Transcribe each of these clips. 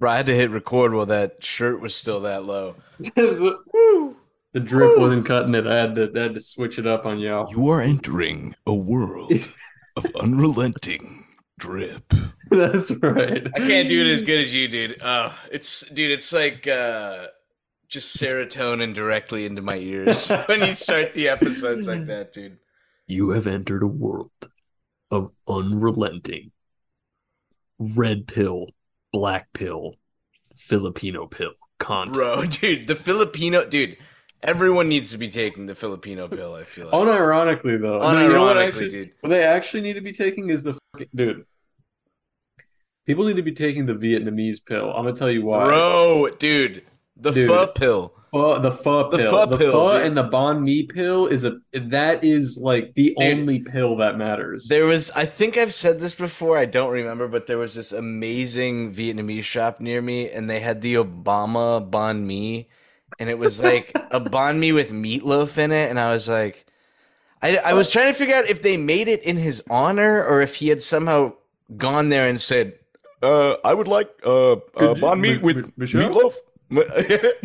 Bro, I had to hit record while that shirt was still that low. the drip wasn't cutting it. I had to I had to switch it up on y'all. You are entering a world of unrelenting drip. That's right. I can't do it as good as you, dude. Oh, it's dude, it's like uh just serotonin directly into my ears when you start the episodes like that, dude. You have entered a world of unrelenting red pill, black pill, Filipino pill content. Bro, dude, the Filipino dude, everyone needs to be taking the Filipino pill, I feel like. Unironically though, No, Unironically, you know what actually, dude. What they actually need to be taking is the fucking dude. People need to be taking the Vietnamese pill. I'm gonna tell you why. Bro, dude, the Dude. pho pill. Pho, the pho The pill, pho the pill, pho dude. and the banh mi pill is a that is like the Dude. only pill that matters. There was, I think I've said this before, I don't remember, but there was this amazing Vietnamese shop near me, and they had the Obama banh mi, and it was like a banh mi with meatloaf in it, and I was like, I, I was trying to figure out if they made it in his honor or if he had somehow gone there and said, uh, I would like uh, uh Could you- banh mi Mi- with Michelle? meatloaf. Yeah,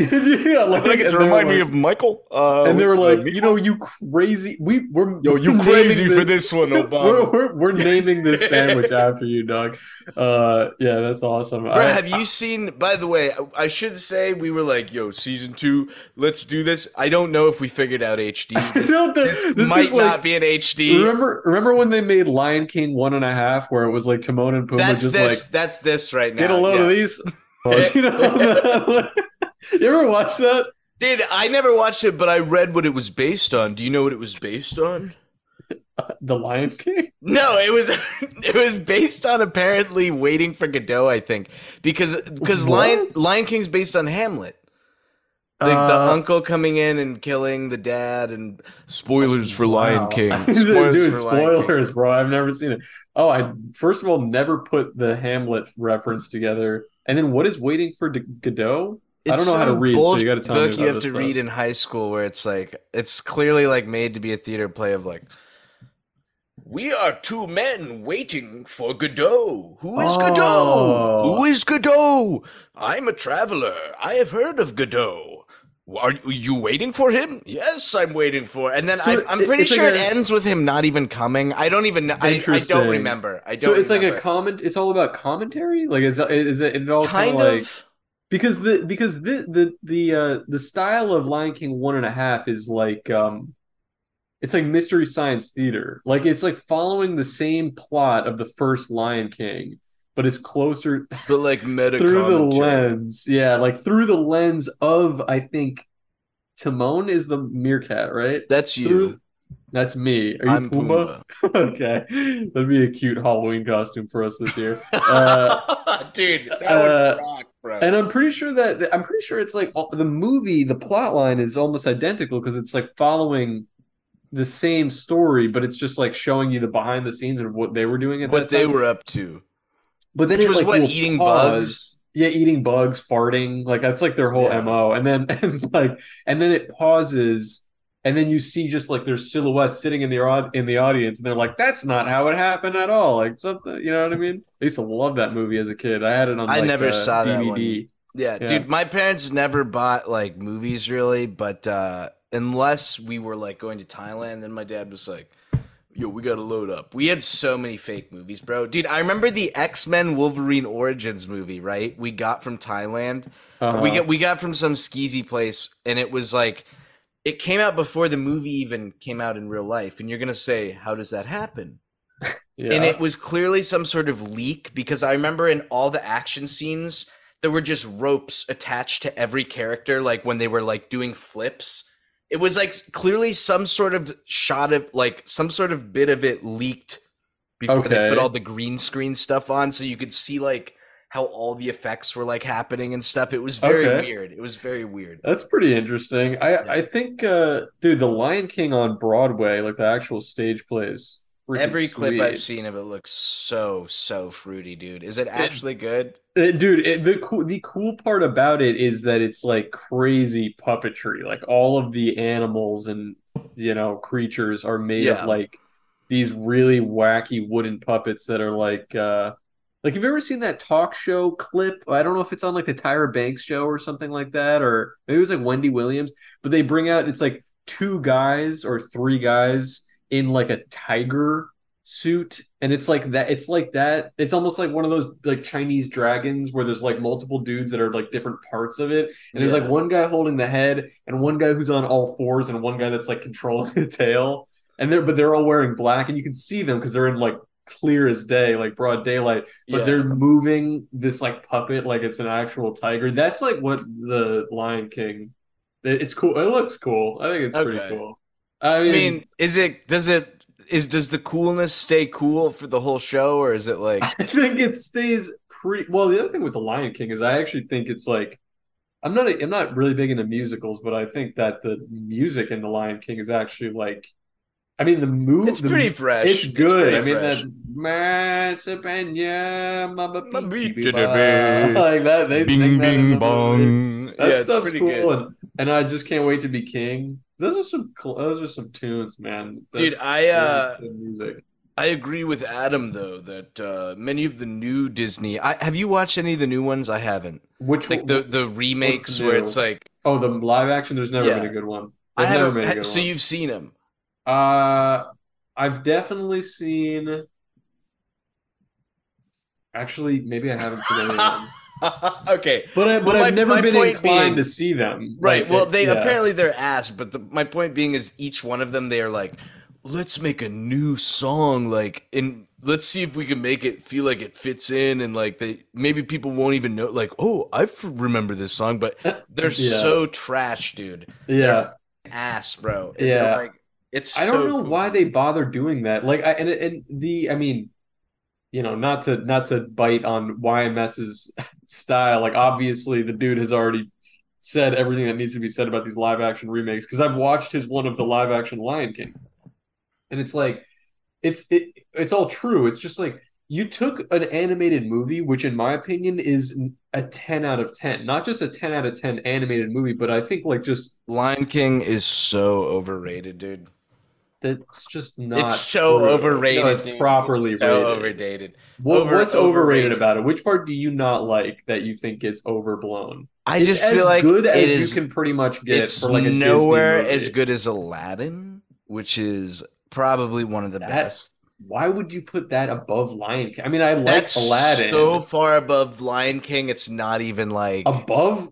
like it and to they were remind me of Michael. Uh, and they were like, you know, you crazy. We we're Yo, you crazy naming for this one, We're, we're, we're naming this sandwich after you, Doug. Uh, yeah, that's awesome. Bro, I- have you seen? By the way, I- I should say we were like, "Yo, season two, let's do this." I don't know if we figured out HD. This, No, this this might is like- not be an HD. Remember, remember when they made Lion King one and a half, where it was like Timon and Pumbaa that's just this. like that's this right now. get a load of yeah. These. you know, you ever watch that? Dude, I never watched it, but I read what it was based on. Do you know what it was based on? The Lion King. No, it was it was based on apparently waiting for Godot. I think because because? Lion Lion King's based on Hamlet. Like the Uh, uncle coming in and killing the dad, and spoilers for Wow. Lion King. Dude, for Lion King. spoilers, bro. I've never seen it. Oh, I first of all never put the Hamlet reference together. And then what is waiting for D- Godot? I don't know how to read, so you got to tell me book about you have to stuff. read in high school where it's like it's clearly like made to be a theater play of like we are two men waiting for Godot. Who is Oh. Godot? Who oh. is Godot? I'm a traveler. I have heard of Godot. Are you waiting for him? Yes, I'm waiting for. And then So I, I'm pretty it's like sure a- it ends with him not even coming. I don't even know. I, I don't remember. I don't. it's like a comment. It's all about commentary. Like is is it, it all kind kinda like because the because the the the uh the style of Lion King one and a half is like um it's like mystery science theater. Like it's like following the same plot of the first Lion King, but it's closer But like meta through the lens. Yeah, like through the lens of I think Timon is the meerkat, right? That's you. Through- That's me. Are you I'm Pumbaa? okay, that'd be a cute Halloween costume for us this year. Uh, Dude, that uh, would rock, bro. and I'm pretty sure that I'm pretty sure it's like the movie, the plot line is almost identical because it's like following the same story, but it's just like showing you the behind the scenes of what they were doing at what that they time. were up to. But then Which it, was like, what, eating pause. bugs? Yeah, eating bugs, farting, like that's like their whole Yeah. MO. And then and like and then it pauses and then you see just like their silhouettes sitting in the in the audience and they're like that's not how it happened at all. Like something, you know what I mean? I used to love that movie as a kid. I had it on I like, never uh, saw that DVD. Yeah, Yeah. dude, my parents never bought like movies really, but uh unless we were like going to Thailand, then my dad was like, Yo, we gotta load up. We had so many fake movies, bro. Dude, I remember the X-Men Wolverine Origins movie, right? We got from Thailand. Uh-huh. We got we got from some skeezy place, and it was like it came out before the movie even came out in real life. And you're gonna say, How does that happen? yeah. and it was clearly some sort of leak because I remember in all the action scenes there were just ropes attached to every character like when they were like doing flips it was like clearly some sort of shot of like some sort of bit of it leaked before they put all the green screen stuff on so you could see like how all the effects were like happening and stuff. It was very Okay. weird. It was very weird. That's pretty interesting. I I think, uh, dude, the Lion King on Broadway, like the actual stage plays, Every clip I've seen of it looks so so fruity, dude. Is it actually good? Uh, dude, it, the cool the cool part about it is that it's like crazy puppetry. Like all of the animals and you know creatures are made Yeah. of like these really wacky wooden puppets that are like uh like have you ever seen that talk show clip? I don't know if it's on like the Tyra Banks show or something like that, or maybe it was like Wendy Williams, but they bring out it's like two guys or three guys in like a tiger suit and it's like that it's like that it's almost like one of those like chinese dragons where there's like multiple dudes that are like different parts of it and there's like one guy holding the head and one guy who's on all fours and one guy that's like controlling the tail and they're but they're all wearing black and you can see them because they're in like clear as day like broad daylight but Yeah. they're moving this like puppet like it's an actual tiger. That's like what the lion king it's cool it looks cool i think it's pretty cool i I mean, mean, is it does it is does the coolness stay cool for the whole show or is it like I think it stays pretty well. The other thing with the Lion King is I actually think it's like I'm not I'm not really big into musicals, but I think that the music in the Lion King is actually like I mean the movie it's pretty fresh. it's good. pretty I mean fresh. that Massapanya, Mama Ma Peachy beach Bee it a Bye. like that. They sing that bing the movie. bong. That yeah, it's stuff's pretty cool, good. and and I just can't wait to be king. Those are some those are some tunes, man. Dude, I, uh, music. I agree with Adam though that uh, many of the new Disney. I, have you watched any of the new ones? I haven't. Which Like the the remakes new? where it's like oh the live action. There's never Yeah. been a good one. I They've never haven't. made a ha- good so one. you've seen them. Uh, I've definitely seen. Actually, maybe I haven't seen any of them, okay. but I, but Well, my- I've never been inclined being- to see them. Right. Like, Well, they yeah. apparently they're ass, but the, my point being is each one of them they are like, let's make a new song, like, and let's see if we can make it feel like it fits in, and like they maybe people won't even know, like, oh, I remember this song, but they're Yeah. so trash, dude. Yeah, Ass, bro. And they're Yeah. Like, it's. I don't so know poopy. why they bother doing that. Like, I and and the I mean, you know, not to not to bite on YMS's style. Like, obviously, the dude has already said everything that needs to be said about these live action remakes because I've watched his one of the live action Lion King, and it's like, it's it it's all true. It's just like you took an animated movie, which in my opinion is a ten out of ten, not just a ten out of ten animated movie, but I think like just Lion King is so overrated, dude. That's just not. it's so true. overrated. No, it's dude. properly It's so rated. overrated. What, Over- what's overrated overrated. about it? Which part do you not like that you think gets overblown? I It's just feel like good it as is. you can pretty much get it's for like a nowhere as good as Aladdin, which is probably one of the That- best. Why would you put that above Lion King? I mean, I like That's Aladdin. so far above Lion King. It's not even like above.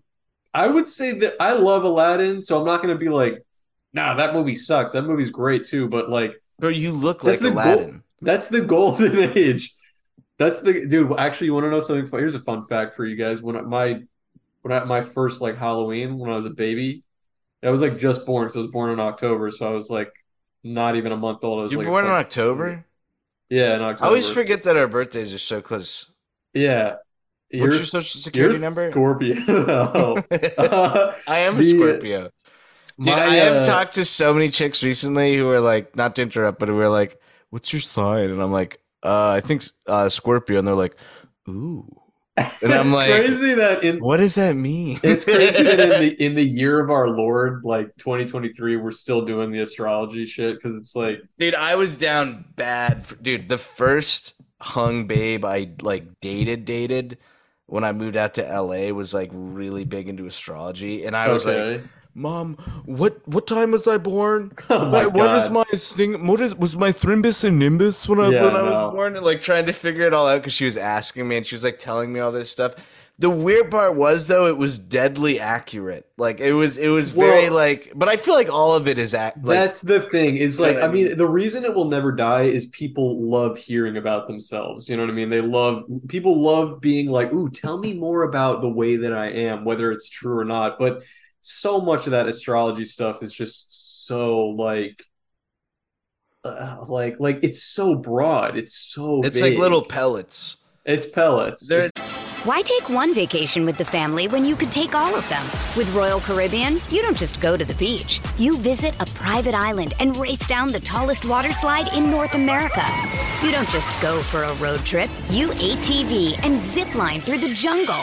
I would say that I love Aladdin, so I'm not going to be like, nah, that movie sucks. That movie's great too, but like bro. You look like Aladdin. That's the golden age. That's the dude. Actually, you want to know something? fun? Here's a fun fact for you guys. When I, my when I, my first like Halloween when I was a baby, I was like just born. So I was born in October. So I was like not even a month old. I was You're like born in October. Yeah, in October. I always forget that our birthdays are so close. Yeah. What's You're- your social security number? Scorpio. Uh, I am a the- Scorpio. Dude, my, I have uh, talked to so many chicks recently who are like, not to interrupt, but who are like, "What's your sign?" And I'm like, "Uh, I think uh, Scorpio." And they're like, "Ooh." And I'm it's like, crazy that in What does that mean? it's crazy that in the in the year of our Lord, like 2023, we're still doing the astrology shit because it's like dude, I was down bad. For, dude, the first hung babe I like dated dated when I moved out to LA was like really big into astrology, and I was like, okay. "Mom, what what time was I born? oh my What- what is God. my thing? What is was my thrimbus and nimbus when I Yeah, when I was born? And like trying to figure it all out because she was asking me and she was like telling me all this stuff. The weird part was though it was deadly accurate. Like it was it was very Well- like, but I feel like all of it is ac- like That's the thing. Is like I I mean, mean? the reason it will never die is people love hearing about themselves. You know what I mean? They love people love being like, "Ooh, tell me more about the way that I am, whether it's true or not." But so much of that astrology stuff is just so like uh, like like it's so broad. It's so it's like little pellets. It's pellets. There- It's- Why take one vacation with the family when you could take all of them? With Royal Caribbean, you don't just go to the beach. You visit a private island and race down the tallest water slide in North America. You don't just go for a road trip. You ATV and zip line through the jungle.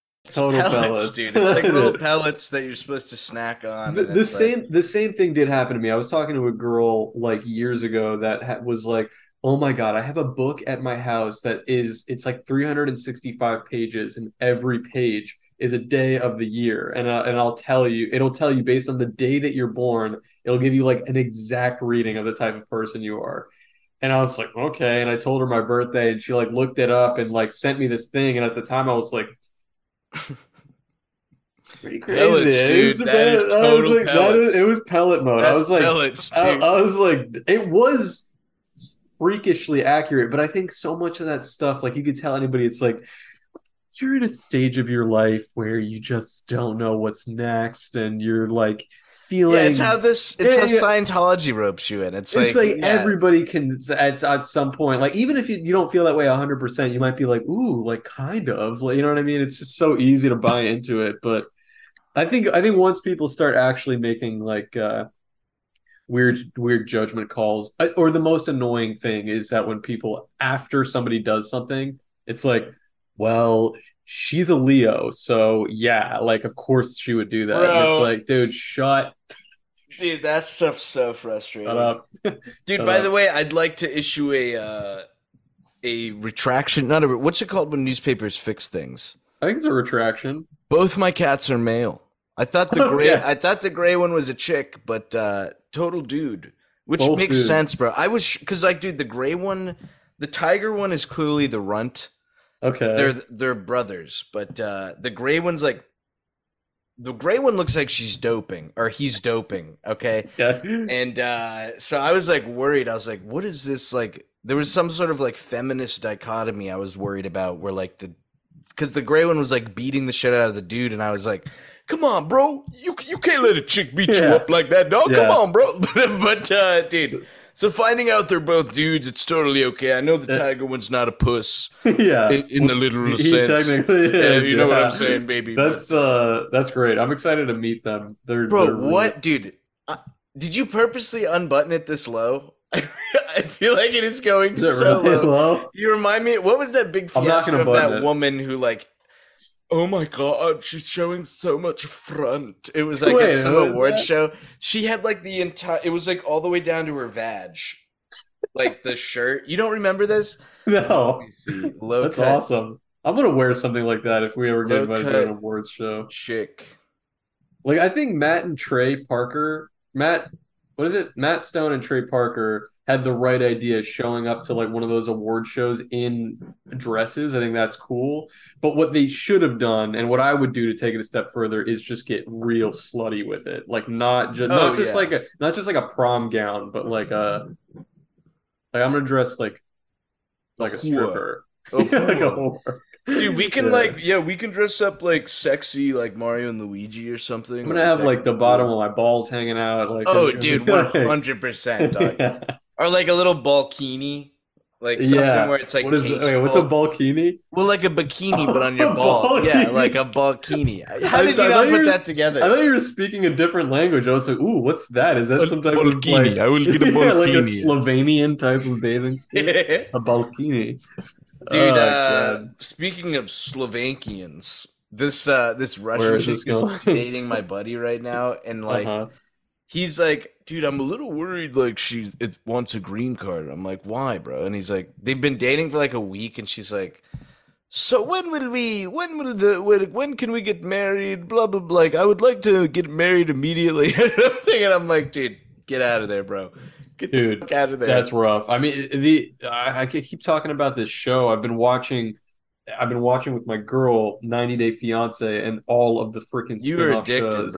It's Total pellets, pellets. dude. It's like little pellets that you're supposed to snack on. The, the it's like- same the same thing did happen to me. I was talking to a girl like years ago that ha- was like, "Oh my god, I have a book at my house that is it's like 365 pages, and every page is a day of the year." And uh, and I'll tell you, it'll tell you based on the day that you're born, it'll give you like an exact reading of the type of person you are. And I was like, okay. And I told her my birthday, and she like looked it up and like sent me this thing. And at the time, I was like. It's pretty crazy. Pellets, It dude. was That about- is I was total like, pellets. is- it was pellet mode. I was like, pellets, I. I was like, it was freakishly accurate, but I think so much of that stuff, like you could tell anybody, it's like you're in a stage of your life where you just don't know what's next, and you're like feeling. yeah, it's how this. It's Yeah, how yeah. Scientology ropes you in. It's, it's like, yeah. everybody can at, at some point like even if you, you don't feel that way 100% you might be like ooh like kind of like you know what i mean it's just so easy to buy into it but i think i think once people start actually making like uh weird weird judgment calls I- or the most annoying thing is that when people after somebody does something it's like well she's a leo so yeah like of course she would do that it's like dude shut, Dude, that stuff's so frustrating. shut up Dude, Shut by up. the way, I'd like to issue a uh, a retraction. Not a what's it called when newspapers fix things. i think it's a retraction Both my cats are male. I thought the gray yeah. I thought the gray one was a chick, but uh total dude. Which Both makes dudes. sense, bro. I was cuz like dude, the gray one, the tiger one is clearly the runt. Okay They're they're brothers, but uh the gray one's like the gray one looks like she's doping or he's doping, okay? Yeah. And uh, so I was like worried. I was like, what is this like? There was some sort of like feminist dichotomy I was worried about where like the because the gray one was like beating the shit out of the dude, and I was like, come on, bro, you you can't let a chick beat you up like that, dog. Come on, bro. but uh, dude. So finding out they're both dudes, it's totally okay. I know the tiger one's not a puss yeah. in, in the literal he sense. technically Yeah, you know what. I'm saying, baby. but- That's uh that's great. I'm excited to meet them. They're Bro, they're really- what, dude? Uh, did you purposely unbutton it this low? I feel like it is going Is so really low. low? You remind me. What was that big fiasco of that it. woman who like? Oh my god, she's showing so much front. It was like Wait, at some award that? show. She had like the entire. It was like all the way down to her vag, like the shirt. You don't remember this? No. Let see. Low That's cut awesome. I'm gonna wear something like that if we ever get invited to an awards show. chick. Like I think Matt and Trey Parker, Matt, what is it? Matt Stone and Trey Parker had the right idea showing up to like one of those award shows in dresses. I think that's cool. But what they should have done, and what I would do to take it a step further, is just get real slutty with it. Like not just Oh, not just yeah. like a not just like a prom gown, but like a like I'm gonna dress like like a stripper. A like a whore. Dude, we can Yeah. like, yeah, we can dress up like sexy, like Mario and Luigi or something. I'm gonna have like the bottom of my balls hanging out. Like Oh, dude, one hundred percent. Or like a little balkini, like something Yeah. where it's like what is it? Wait, what's a tasteful. balkini? Well, like a bikini, but on your A ball. Yeah, like a balkini. How I- did you I not put that together? I thought you were speaking a different language. I was like, "Ooh, what's that? Is that A some type of balkini. like, I will get a yeah, like a. Slovenian type of bathing suit? a balkini, Dude, Oh, uh, speaking of Slovakians, this uh this Russian Where is chick this is dating my buddy right now, and like Uh-huh. He's like, dude, I'm a little worried. Like she's it wants a green card. I'm like, why, bro? And he's like, they've been dating for like a week, and she's like, So when will we? When will the? When, when can we get married? Blah blah blah. Like I would like to get married immediately. I'm thinking, I'm like, dude, get out of there, bro. Get Dude, out of there. That's rough. I mean, the I, I keep talking about this show. I've been watching. I've been watching with my girl, 90 Day Fiance, and all of the freaking you are addicted. shows.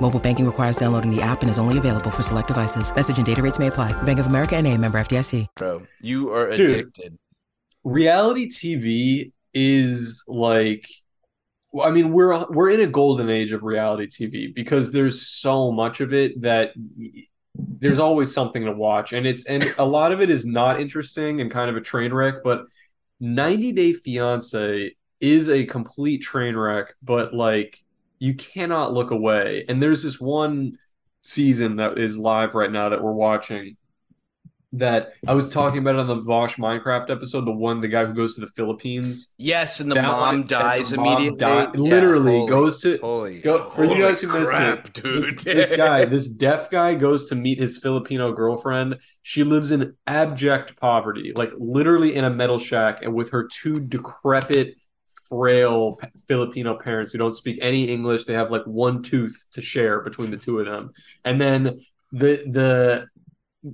Mobile banking requires downloading the app and is only available for select devices. Message and data rates may apply. Bank of America and a member FDIC. bro. You are addicted. Dude. addicted. reality TV is like I mean we're we're in a golden age of reality TV because there's so much of it that there's always something to watch and it's and a lot of it is not interesting and kind of a train wreck but 90 Day Fiance is a complete train wreck but like you cannot look away and there's this one season that is live right now that we're watching that I was talking about on the Vaush Minecraft episode, the one the guy who goes to the Philippines. Yes, and the That mom one- dies the mom immediately. die- Yeah, literally holy- goes to Holy, go for you guys who missed it. dude. This, this guy, this deaf guy, goes to meet his Filipino girlfriend. She lives in abject poverty, like literally in a metal shack, and with her two decrepit, frail Filipino parents who don't speak any English. They have like one tooth to share between the two of them, and then the the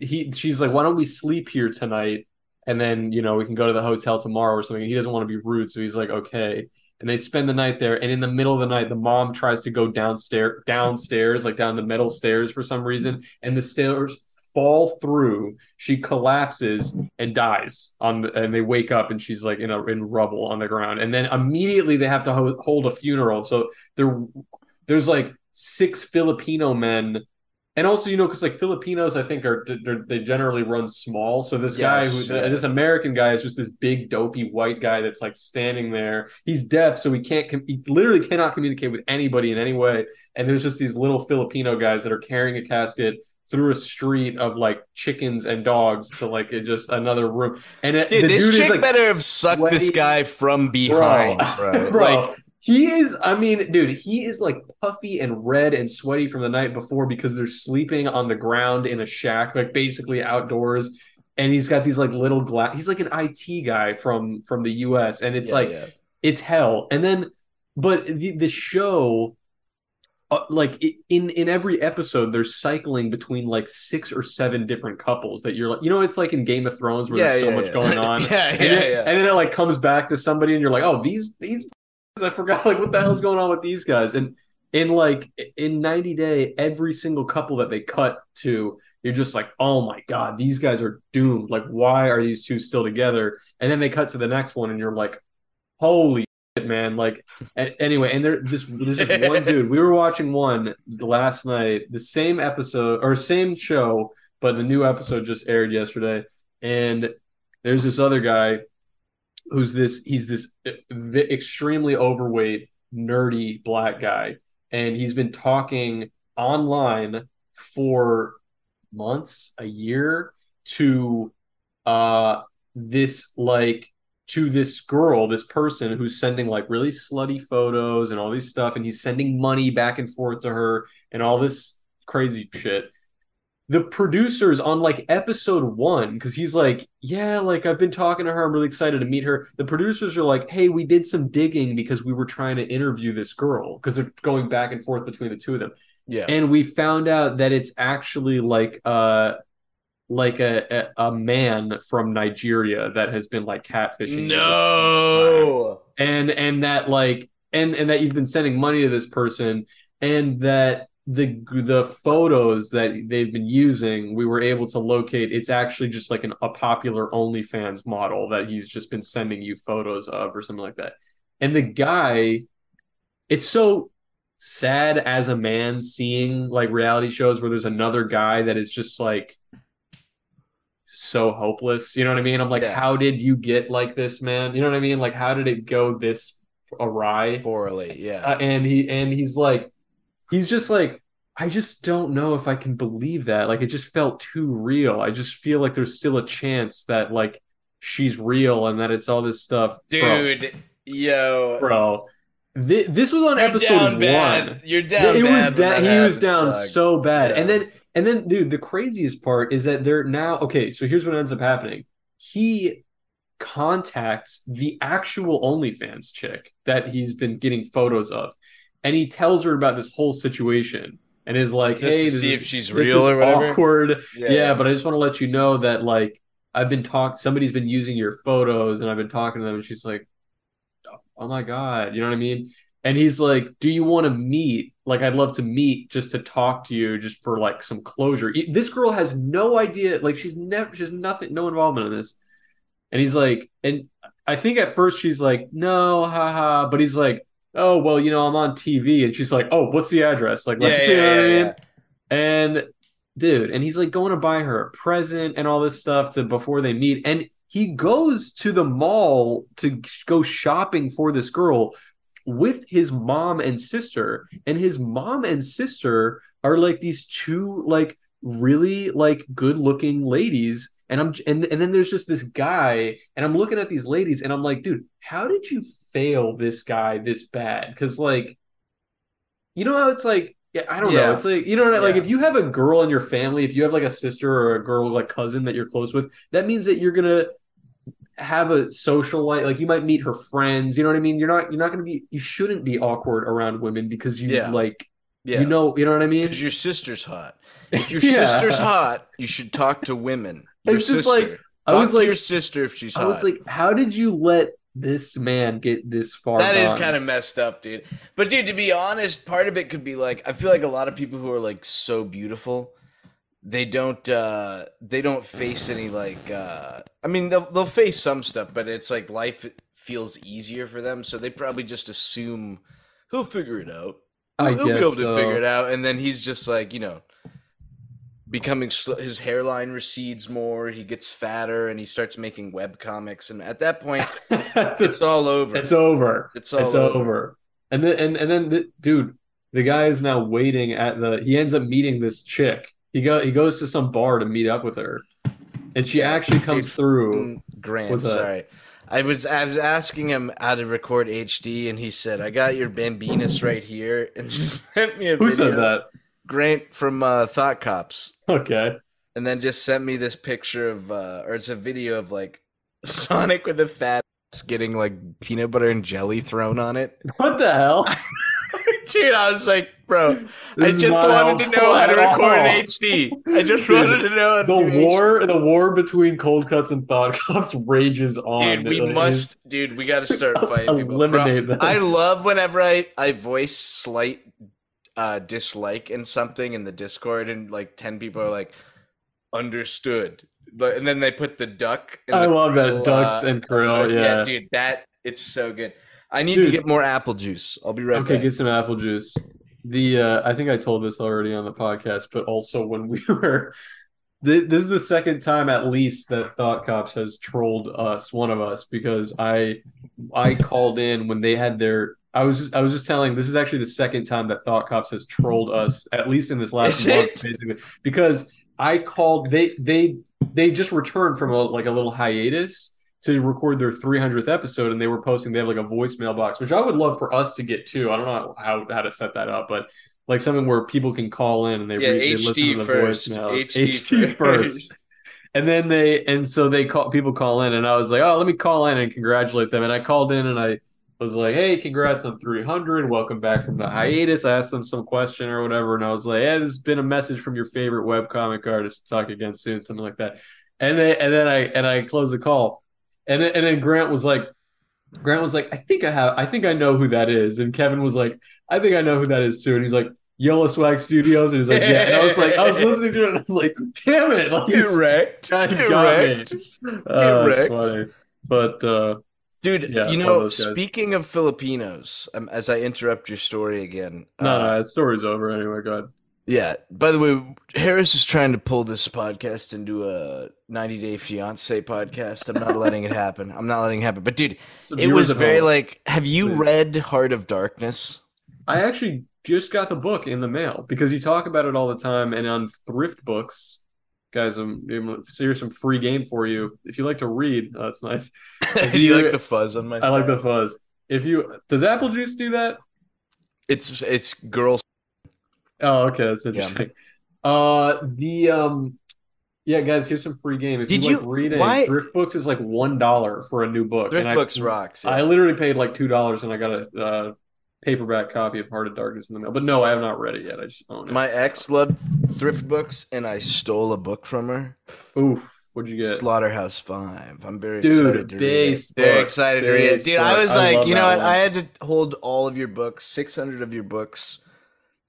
he she's like, why don't we sleep here tonight? And then, you know, we can go to the hotel tomorrow or something. He doesn't want to be rude. So he's like, okay. And they spend the night there. And in the middle of the night, the mom tries to go downstairs, downstairs, like down the metal stairs for some reason. And the stairs fall through. She collapses and dies on the, and they wake up and she's like in a, in rubble on the ground. And then immediately they have to ho- hold a funeral. So there, there's like six Filipino men and also, you know, because like Filipinos, I think are they're, generally run small. So this guy, who yeah. this American guy, is just this big dopey white guy that's like standing there. He's deaf, so he can't. He literally cannot communicate with anybody in any way. And there's just these little Filipino guys that are carrying a casket through a street of like chickens and dogs to like it just another room. And it, Dude, this dude chick like, better have sucked this guy from behind, bro. Bro, Like, he is, I mean, dude, he is like puffy and red and sweaty from the night before because they're sleeping on the ground in a shack, like basically outdoors. And he's got these like little glass. He's like an IT guy from from the US, and it's yeah, like yeah. it's hell. And then, but the the show, uh, like in in every episode, they're cycling between like six or seven different couples that you're like, you know, it's like in Game of Thrones where Yeah, there's so yeah, much yeah. going on. Yeah, and yeah, then, yeah. And then it like comes back to somebody, and you're like, oh, these these I forgot like what the hell's going on with these guys. And in like in 90 Day, every single couple that they cut to, you're just like, oh my god, these guys are doomed. Like, why are these two still together? And then they cut to the next one, and you're like, holy man. Like, anyway, and there this there's just one dude. We were watching one last night, the same episode or same show, but the new episode just aired yesterday. And there's this other guy who's this he's this extremely overweight nerdy black guy and he's been talking online for months a year to uh this like to this girl this person who's sending like really slutty photos and all these stuff and he's sending money back and forth to her and all this crazy shit the producers on like episode one, because he's like, Yeah, like I've been talking to her. I'm really excited to meet her. The producers are like, Hey, we did some digging because we were trying to interview this girl because they're going back and forth between the two of them. yeah. And we found out that it's actually like uh like a, a, a man from Nigeria that has been like catfishing. no. and and that like and and that you've been sending money to this person and that the the photos that they've been using we were able to locate it's actually just like an, a popular OnlyFans model that he's just been sending you photos of or something like that and the guy it's so sad as a man seeing like reality shows where there's another guy that is just like so hopeless you know what i mean i'm like Yeah. how did you get like this man you know what i mean like how did it go this awry Poorly, yeah. uh, and he and he's like he's just like I just don't know if I can believe that. Like it just felt too real. I just feel like there's still a chance that like she's real and that it's all this stuff. Bro, Dude, yo. bro. Thi- this was on You're episode one. bad. You're down it was down. that He was down Sugg. so bad, and then and then, dude, the craziest part is that they're now okay. So here's what ends up happening. He contacts the actual OnlyFans chick that he's been getting photos of, and he tells her about this whole situation, and is like, Just "Hey, this see is- if she's real or whatever? Awkward, Yeah, yeah, yeah. but I just want to let you know that like I've been talking. Somebody's been using your photos, and I've been talking to them, and she's like, "Oh my god," you know what I mean? And he's like, "Do you want to meet? Like, I'd love to meet just to talk to you, just for like some closure." This girl has no idea. Like, she's never, she's nothing, no involvement in this. And he's like, and I think at first she's like, "No, haha," but he's like, "Oh well, you know, I'm on TV," and she's like, "Oh, what's the address?" Like, Yeah, let's yeah, see, you know what I yeah, mean? yeah. And dude, and he's like going to buy her a present and all this stuff to before they meet. And he goes to the mall to go shopping for this girl with his mom and sister. And his mom and sister are like these two like really like good looking ladies. And I'm and, and then there's just this guy, and I'm looking at these ladies, and I'm like, dude, how did you fail this guy this bad? Because like you know how it's like yeah, I don't know. It's like you know like Yeah. if you have a girl in your family, if you have like a sister or a girl like cousin that you're close with, that means that you're gonna have a social life. Like you might meet her friends. You know what I mean? You're not you're not gonna be you shouldn't be awkward around women because you Yeah. like Yeah. you know you know what I mean? Because your sister's hot. If your Yeah. sister's hot, you should talk to women. Your It's just sister. like- I talk was to like- your sister if she's hot. I was like, how did you let this man get this far? That is gone? kind of messed up, dude. But dude, to be honest, part of it could be like I feel like a lot of people who are like so beautiful, they don't uh they don't face any like uh I mean they'll they'll face some stuff, but it's like life feels easier for them, so they probably just assume he'll figure it out. I he'll be able to figure it out, and then he's just like you know becoming sl- his hairline recedes more he gets fatter and he starts making web comics and at that point it's all over It's over. It's all it's over. over. And then and and then the, dude, the guy is now waiting at the. He ends up meeting this chick. He go he goes to some bar to meet up with her, and she actually comes Dude, through. Mm, Grant, sorry. I was I was asking him how to record HD, and he said, "I got your Bambinas right here," and just sent me a Who video. said that? Grant from uh, Thought Cops, Okay. and then just sent me this picture of, uh, or it's a video of like Sonic with a fat ass getting like peanut butter and jelly thrown on it. What the hell? Dude, I was like, bro, This I just wanted to know how to record in HD. I just Dude, wanted to know how to The do HD. war, the war between cold cuts and thought cops rages on. Dude, we It is- must, dude, we got to start fighting people. Eliminate Bro. I love whenever I I voice slight uh dislike in something in the Discord, and like ten people are like, understood, but and then they put the duck. in I the love that ducks uh, and krill. Yeah. dude, that it's so good. I need to get more apple juice. I'll be right Okay, back. get some apple juice. The uh, I think I told this already on the podcast, but also when we were, th- this is the second time at least that Thought Cops has trolled us, one of us, because I I called in when they had their. I was just, I was just telling. This is actually the second time that Thought Cops has trolled us, at least in this last Is month, it? basically, because I called. They they they just returned from a, like a little hiatus to record their 300th episode and they were posting they have like a voicemail box which i would love for us to get too. I don't know how, how to set that up but like something where people can call in and they, Yeah, read, they listen to the first. voicemails HD first. and then they and so they call people call in and i was like oh let me call in and congratulate them. And i called in and i was like hey congrats on 300 welcome back from the hiatus. I asked them some question or whatever and i was like yeah this has been a message from your favorite webcomic artist. Talk again soon something like that. And then and then i and i closed the call and then, and then Grant was like, Grant was like, I think I have, I think I know who that is. And Kevin was like, I think I know who that is too. And he's like, Yellow Swag Studios. And he's like, yeah. And I was like, I was listening to it and I was like, damn it. Like, Get wrecked. guys Get got wrecked. me. Oh, it's wrecked. funny. But uh, Dude, Yeah, you one of know, speaking of Filipinos, um, as I interrupt your story again, no, uh, no, that story's over anyway. Go ahead. Yeah. By the way, Harris is trying to pull this podcast into a 90 Day Fiance podcast. I'm not letting it happen. I'm not letting it happen. But dude, Some it was very home. like. Have you Please. read Heart of Darkness? I actually just got the book in the mail because you talk about it all the time. And on Thrift Books, guys, I'm, so here's some free game for you. If you like to read, oh, that's nice. If you like the fuzz on my? I like the fuzz. If you does Apple Juice do that? It's it's girls. Oh, okay, that's interesting. Uh, the um, yeah, guys, here's some free game. If Did you like you- reading, why- Thrift Books is like one dollar for a new book. Thrift and I- books rocks. yeah. I literally paid like two dollars and I got a uh, paperback copy of Heart of Darkness in the mail. But no, I have not read it yet. I just own it. My ex loved thrift books, and I stole a book from her. Oof, what'd you get? Slaughterhouse Five. I'm very Dude, excited to read it. Very excited to read it, based dude. I was I like, you know what? one. I had to hold all of your books, 600 of your books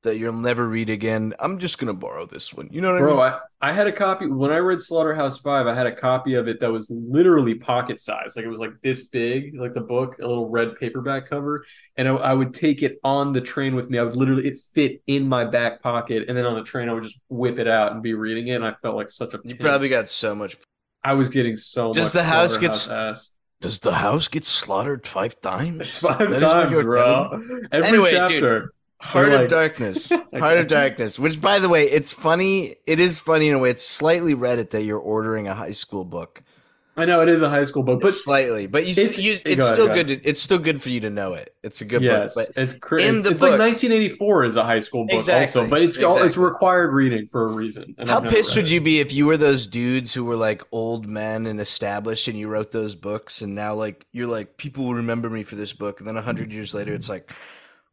that you'll never read again. I'm just gonna borrow this one. You know what I mean? Bro, I, I had a copy when I read Slaughterhouse Five. I had a copy of it that was literally pocket size, like it was like this big, like the book, a little red paperback cover, and I, I would take it on the train with me. I would literally it fit in my back pocket, and then on the train I would just whip it out and be reading it, and I felt like such a. You pimp. probably got so much. I was getting so Does much. the house get ass. Does the house get slaughtered five times? five That times, bro. Every Anyway, dude, chapter. Heart like- of Darkness. Heart of Darkness. Which, by the way, it's funny. It is funny in a way. It's slightly Reddit that you're ordering a high school book. I know it is a high school book, but slightly, but you, it's- you go it's ahead, still go good. To, it's still good for you to know it. It's a good yes, book. But it's cra- in the it's like 1984 is a high school book Exactly, also, but it's all it's required reading for a reason. and how pissed would you be if you were those dudes who were like old men and established, and you wrote those books, and now like you're like people will remember me for this book, and then a hundred years later, it's like,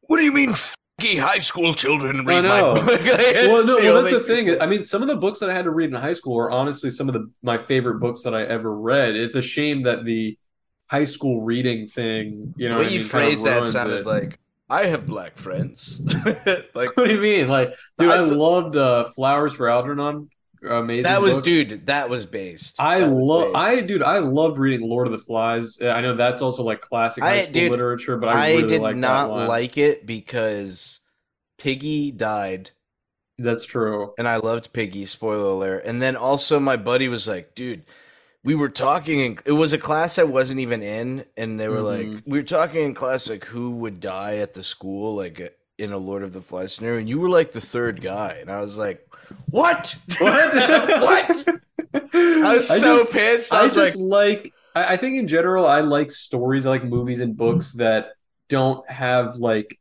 What do you mean, high school children read my book? well, no, well, that's the thing. I mean, some of the books that I had to read in high school are honestly some of the my favorite books that I ever read. It's a shame that the high school reading thing, you know, the way I you mean, kinda that sounded it. like I have black friends. like What do you mean? Like, dude, I I, loved uh, Flowers for Algernon. Amazing. that was, book. dude. That was based. I love. I dude, I loved reading Lord of the Flies. I know that's also like classic high I- school dude, literature, but I, I, really did like not like it because Piggy died, That's true. and I loved Piggy. Spoiler alert! And then also my buddy was like, "Dude, we were talking. and it was a class I wasn't even in, and they were like, Mhm. we were talking in class like who would die at the school, like in a Lord of the Flies scenario, and you were like the third guy, and I was like, what? What? what? I was I so just- pissed. I I was just like, like, I, I think in general, I like stories, I like movies and books that don't have like.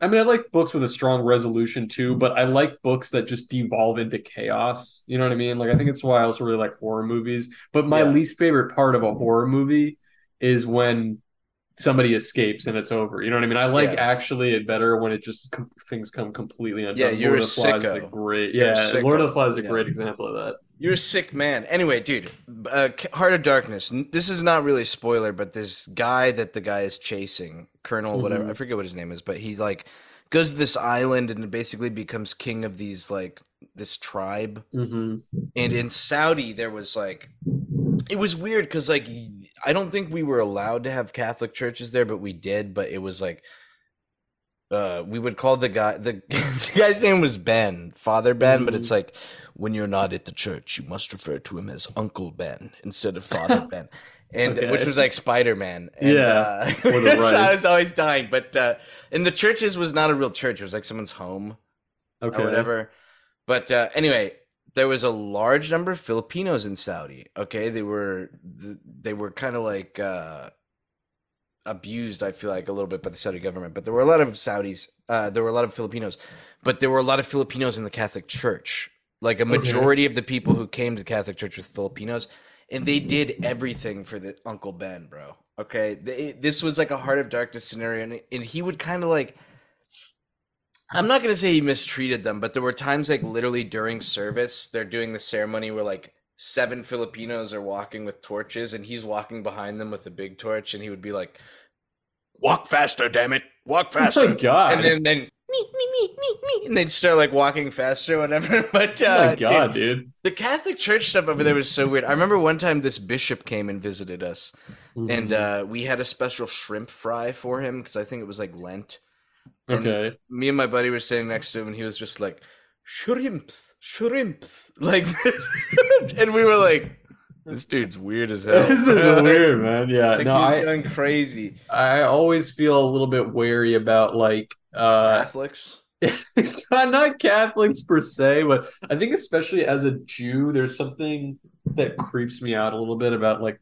I mean, I like books with a strong resolution too, but I like books that just devolve into chaos. You know what I mean? Like, I think it's why I also really like horror movies. But my Yeah. least favorite part of a horror movie is when somebody escapes and it's over. You know what I mean? I like Yeah. actually it better when it just com- things come completely undone. Yeah, you're Lord a of the Flies is a sicko. great, You're a yeah. Lord of the Flies is a Yeah. great example of that. You're a sick man. Anyway, dude, uh, Heart of Darkness. This is not really a spoiler, but this guy that the guy is chasing, Colonel, whatever, Mhm. I forget what his name is, but he's like goes to this island and basically becomes king of these like this tribe. Mm-hmm. And in Saudi, there was like, it was weird because like I don't think we were allowed to have Catholic churches there, but we did. But it was like, uh, we would call the guy the, the guy's name was Ben, Father Ben, but it's like when you're not at the church, you must refer to him as Uncle Ben instead of Father Ben. And which was like Spider Man, Yeah, uh, or the so I was always dying. But uh, and the churches was not a real church; it was like someone's home Okay. or whatever. But uh, anyway, there was a large number of Filipinos in Saudi. Okay, they were they were kind of like uh, abused. I feel like a little bit by the Saudi government, but there were a lot of Saudis. Uh, there were a lot of Filipinos, but there were a lot of Filipinos in the Catholic Church. Like a majority of the people who came to the Catholic Church was Filipinos, and they did everything for the Uncle Ben, bro. Okay, they, this was like a Heart of Darkness scenario, and, and he would kind of like. I'm not gonna say he mistreated them, but there were times like literally during service, they're doing the ceremony where like seven Filipinos are walking with torches, and he's walking behind them with a big torch, and he would be like, Walk faster, damn it! Walk faster!" Oh my god. and then then me me me me me, and they'd start like walking faster, whatever. But uh, oh my god, dude. the Catholic Church stuff over there was so weird. I remember one time this bishop came and visited us, and Mhm. uh, we had a special shrimp fry for him because I think it was like Lent. And- okay. Me and my buddy were sitting next to him, and he was just like, "Shrimps, shrimps," like this, and we were like, This dude's weird as hell. this is weird, man. Yeah, Like no, I going crazy. I always feel a little bit wary about like uh Catholics. not Catholics per se, but I think especially as a Jew, there's something that creeps me out a little bit about like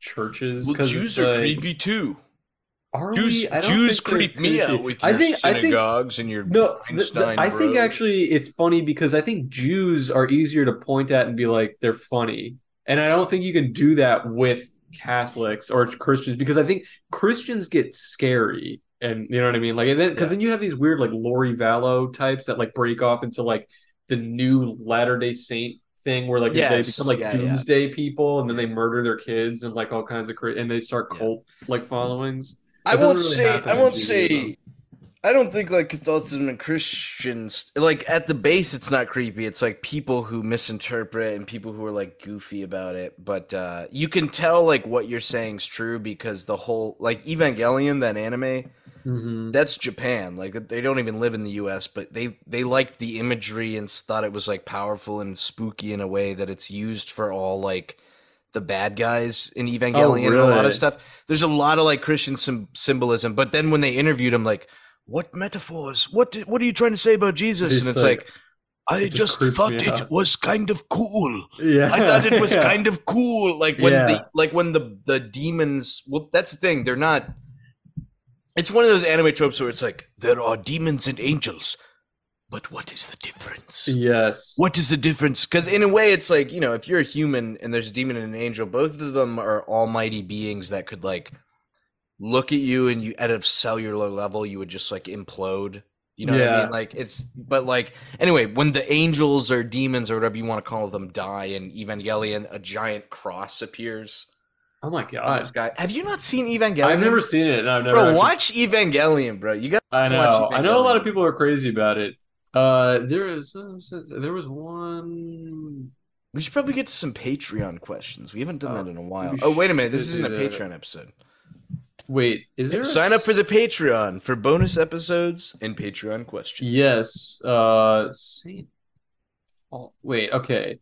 churches. Well, Jews are like, creepy too. Are Jews, we? I Jews think creep me out with I your think- I think- synagogues and your No, th- th- Einstein I think actually it's funny because I think Jews are easier to point at and be like they're funny, and I don't think you can do that with Catholics or Christians because I think Christians get scary, and you know what I mean. Like, and then because Yeah. then you have these weird like Lori Vallow types that like break off into like the new Latter Day Saint thing where like they Yes, become like yeah, yeah. doomsday people and then they murder their kids and like all kinds of cra- and they start cult like followings. I won't really say. I won't say. I don't think like Catholicism and Christians like at the base it's not creepy. It's like people who misinterpret and people who are like goofy about it. But uh you can tell like what you're saying is true because the whole like Evangelion that anime Mm-hmm. that's Japan. Like they don't even live in the U.S., but they they liked the imagery and thought it was like powerful and spooky in a way that it's used for all like the bad guys in oh, Evangelion and a lot of stuff. There's a lot of like Christian sym- symbolism, but then when they interviewed him, like, what metaphors? What did, what are you trying to say about Jesus? It's and it's like- like, I It just just thought it out. was kind of cool. Yeah, I thought it was Yeah. kind of cool. Like when Yeah. the like when the the demons. Well, that's the thing. They're not. It's one of those anime tropes where it's like There are demons and angels, but what is the difference? Yes. What is the difference? Because in a way, it's like you know, if you're a human and there's a demon and an angel, both of them are almighty beings that could like look at you and you at a cellular level, you would just like implode. You know what I mean? Like it's, but like anyway, when the angels or demons or whatever you want to call them die in Evangelion, a giant cross appears. Oh my god. This guy, have you not seen Evangelion? I've never seen it. and I've never Bro, actually- watch Evangelion, bro. You got I know. I know a lot of people are crazy about it. Uh, there is there was one. We should probably get to some Patreon questions. We haven't done Oh, that in a while. Oh, wait a minute. This isn't a that. Patreon episode. Wait, is there a Sign up for the Patreon for bonus episodes and Patreon questions. Yes. Uh, Saint. Oh, wait. Okay.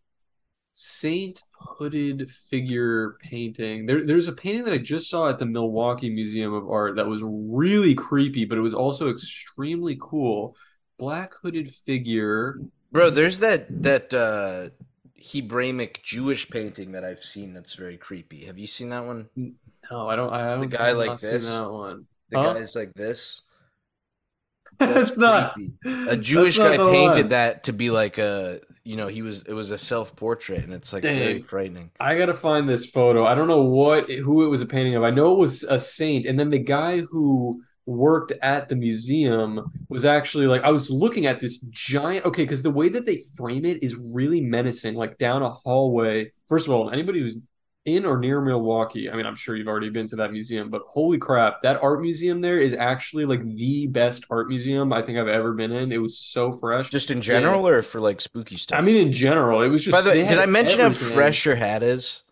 Saint hooded figure painting. There, there's a painting that I just saw at the Milwaukee Museum of Art that was really creepy, but it was also extremely cool. Black hooded figure. Bro, there's that that uh Hebraic Jewish painting that I've seen that's very creepy. Have you seen that one? No, I don't. I It's the don't guy like this. that one. The Huh? guy's like this. That's, not. A Jewish guy painted one. that to be like a you know, he was it was a self-portrait and it's like very frightening. I gotta find this photo. I don't know what who it was a painting of. I know it was a saint, and then the guy who worked at the museum was actually like I was looking at this giant. Okay, because the way that they frame it is really menacing. Like down a hallway. First of all, anybody who's in or near Milwaukee, I mean, I'm sure you've already been to that museum, but holy crap, that art museum there is actually like the best art museum I think I've ever been in. It was so fresh. Just in general or for like spooky stuff? I mean, in general, it was just. By the way, did I mention how everything. fresh your hat is?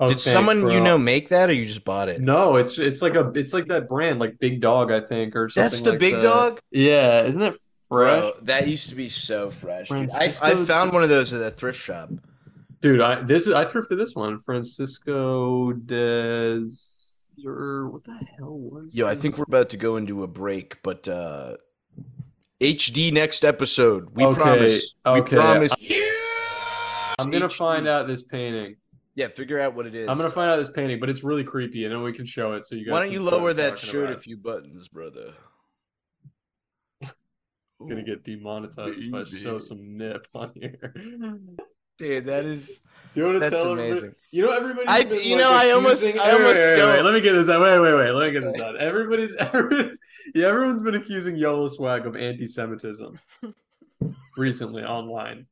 Oh, did thanks, someone you know make that or you just bought it? No, it's it's like a it's like that brand, like Big Dog, I think, or something. That's the like big that. dog? Yeah, isn't it fresh, Bro, that used to be so fresh. I, I found one of those at a thrift shop. dude? I this is I thrifted this one, Francisco des or what the hell was? Yo, I think we're about to go into a break, but uh HD next episode. We Okay, promise. okay. We promise. I'm gonna HD. find out this painting. Yeah, figure out what it is. I'm gonna find out this painting, but it's really creepy, and then we can show it so you guys. Why don't you lower that shirt a few buttons, brother? Gonna get demonetized if I show some nip on here. Dude, that is You to That's everybody- amazing. You know everybody's I- been, you like, know, I almost- I almost wait, wait, wait, don't- wait, Let me get this out. Wait, wait, wait. Let me get this out. Everybody's, everybody's yeah, everyone's been accusing Yolo Swag of anti-Semitism recently online.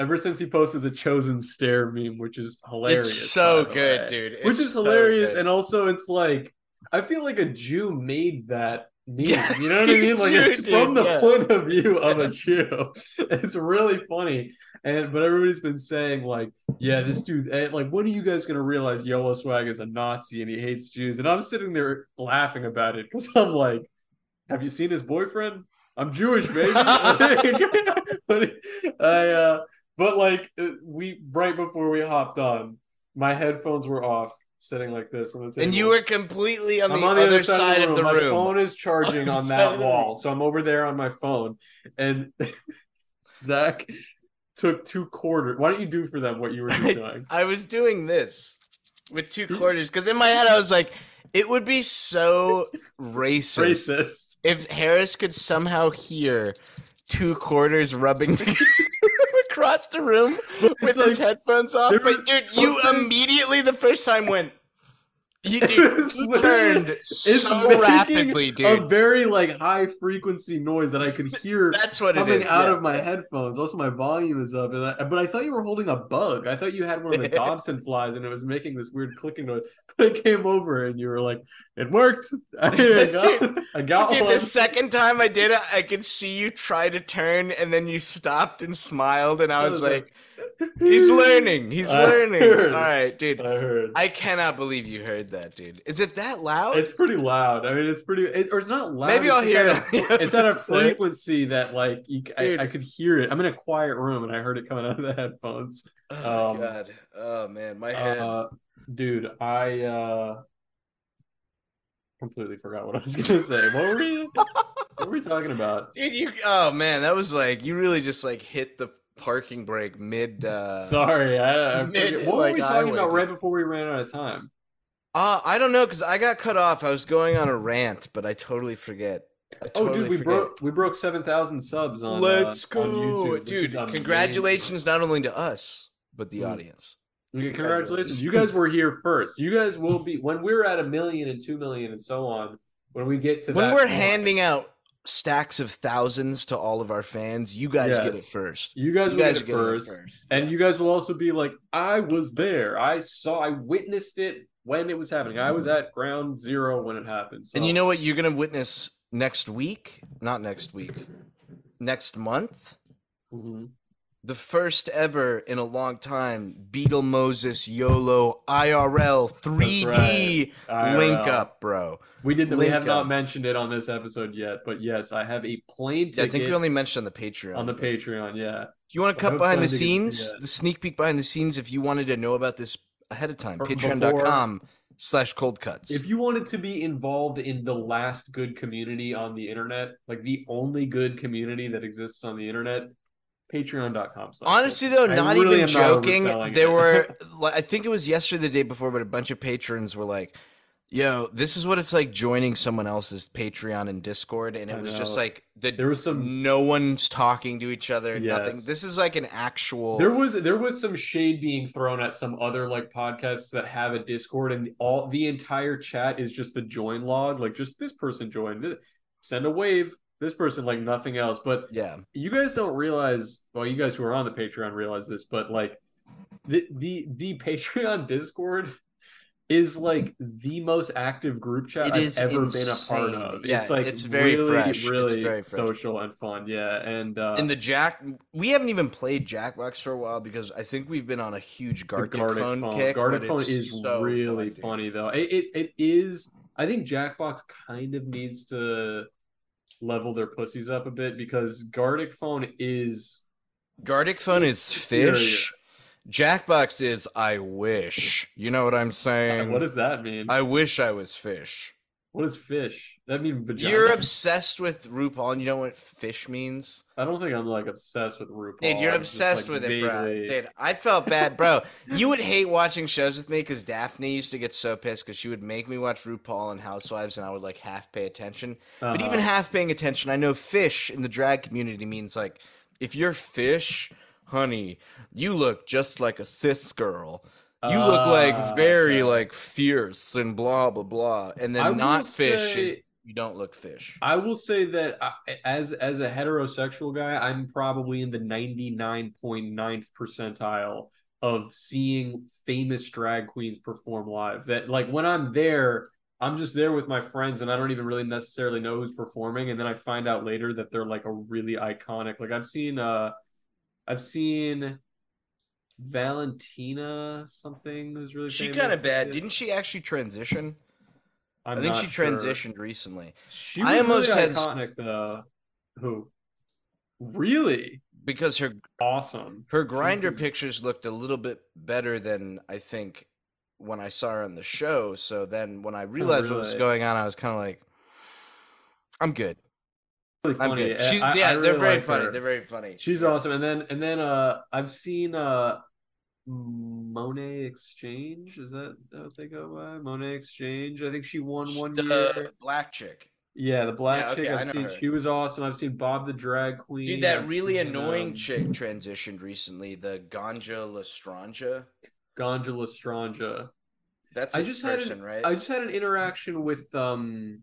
Ever since he posted the chosen stare meme, which is hilarious. It's so good, way. dude. Which is so hilarious, good. and also it's like I feel like a Jew made that meme. Yeah, you know what I mean? Like you it's do, from the yeah. point of view of a Jew. It's really funny. And but everybody's been saying like, yeah, this dude, and, like, when are you guys gonna realize Yolo Swag is a Nazi and he hates Jews? And I'm sitting there laughing about it because I'm like, have you seen his boyfriend? I'm Jewish, baby. but I, uh, but like uh, we right before we hopped on, My headphones were off, sitting like this on the table. And you were completely on the, on the other, side, of the My room. My phone is charging Other on that wall, so I'm over there on my phone, and Zach took two quarters. Why don't you do for them what you were doing? I was doing this with two quarters because in my head I was like, it would be so racist, Racist. if Harris could somehow hear two quarters rubbing together across the room with like- his headphones off. But was dude, you immediately the first time went. You, dude, was he turned It's so rapidly, A very like high frequency noise that I could hear That's what it coming is. out yeah. of my headphones. Also, my volume is up, and I, but I thought you were holding a bug. I thought you had one of the Dobson flies, and it was making this weird clicking noise. But I came over, and you were like, "It worked. I got, I got Dude, one." the second time I did it, I could see you try to turn, and then you stopped and smiled, and I was like, "He's learning. He's I learning." heard. All right, dude. I heard. I cannot believe you heard that, dude. Is it that loud? It's pretty loud. I mean, it's pretty, it, or it's not loud. Maybe I'll hear it a- It's at a frequency that, like, you, I, I could hear it. I'm in a quiet room, and I heard it coming out of the headphones. oh um, god. Oh man, my head. Uh, dude, I uh completely forgot what I was gonna say. What were we? what were we talking about? dude, you. Oh man, that was like you really just like hit the parking brake mid. uh Sorry, I, I mid. What like, were we talking about right before we ran out of time? Uh, I don't know because I got cut off. I was going on a rant, but I totally forget. I Oh, totally dude, we forget. broke we broke seven thousand subs on. Let's uh, on go, YouTube, which is dude! Congratulations, not only to us but the Mm. audience. Congratulations. You guys were here first. You guys will be when we're at a million and two million and so on. When we get to When we're point, handing out stacks of thousands to all of our fans, you guys get it first. you guys You guys get it first. it first. And Yeah. you guys will also be like, I was there. I saw, I witnessed it when it was happening. I was at ground zero when it happened. So, And you know what you're gonna witness next week? Not next week. Next month? Mhm. The first ever in a long time Beetle Moses YOLO IRL 3D IRL. link up, bro. we didn't. We have up. not mentioned it on this episode yet, but yes, I have a plane Yeah, I think we only mentioned on the Patreon. on the Patreon. Yeah, You want to cut behind the scenes? The sneak peek behind the scenes if you wanted to know about this ahead of time. Patreon.com slash cold cuts. if you wanted to be involved in the last good community on the internet, like the only good community that exists on the internet, Patreon.com. Honestly, though, not really even not joking. overselling There were, like, I think it was yesterday, the day before, but a bunch of patrons were like, "Yo, this is what it's like joining someone else's Patreon and Discord," and it I was just like the, There was some- no one's talking to each other. Nothing. This is like an actual. There was there was some shade being thrown at some other like podcasts that have a Discord, and all the entire chat is just the join log, like just this person joined, send a wave, this person like nothing else. But yeah. you guys don't realize, well, you guys who are on the Patreon realize this, but like the the the Patreon Discord is like the most active group chat I've ever been a part of. Yeah, it's like it's very really, fresh. It's very fresh. social and fun. Yeah, and uh, In the Jack, we haven't even played Jackbox for a while because I think we've been on a huge Gartic, Gartic phone, phone. kick. Gartic phone is so really fun, dude. funny though. It, it it is. I think Jackbox kind of needs to level their pussies up a bit because Gartic phone is Gartic phone is fish. Jackbox is I wish. You know what I'm uh, saying? what does that mean? I wish I was fish. What is fish? That mean vagina? You're obsessed with RuPaul and you don't know what fish means? I don't think I'm like obsessed with RuPaul. Dude, you're I'm just, obsessed like, with it, bro. Dude, I felt bad, bro. you would hate watching shows with me because Daphne used to get so pissed because she would make me watch RuPaul and Housewives and I would like half pay attention. But Uh-huh. even half paying attention, I know fish in the drag community means like if you're fish, honey, you look just like a cis girl. You look Ah, like very okay. like fierce and blah blah blah. And then I not fish, say- you don't look fish. I will say that I, as as a heterosexual guy, I'm probably in the 99.9th percentile of seeing famous drag queens perform live. That like when I'm there, I'm just there with my friends and I don't even really necessarily know who's performing and then I find out later that they're like a really iconic. Like I've seen uh I've seen Valentina something who's really She famous. kind of bad. Didn't she actually transition? I'm I think she sure. transitioned recently. She I almost really had- iconic though. Who? Really because her awesome. her Grindr Jesus. pictures looked a little bit better than I think when I saw her on the show. So then when I realized what was going on, I was kind of like, I'm good. Really I'm good. She's, I- I yeah, they're very like funny. her. They're very funny. She's awesome. And then and then uh I've seen uh Monet Exchange. Is that what they go by? Monét X Change. I think she won one the year. black chick. Yeah, the black Yeah, chick. okay, I I've seen her. she was awesome. I've seen Bob the Drag Queen. Dude, that I've really seen, annoying um, chick transitioned recently. The Ganja Lestranja. Ganja Lestranja. That's I just had an, right? I just had an interaction with um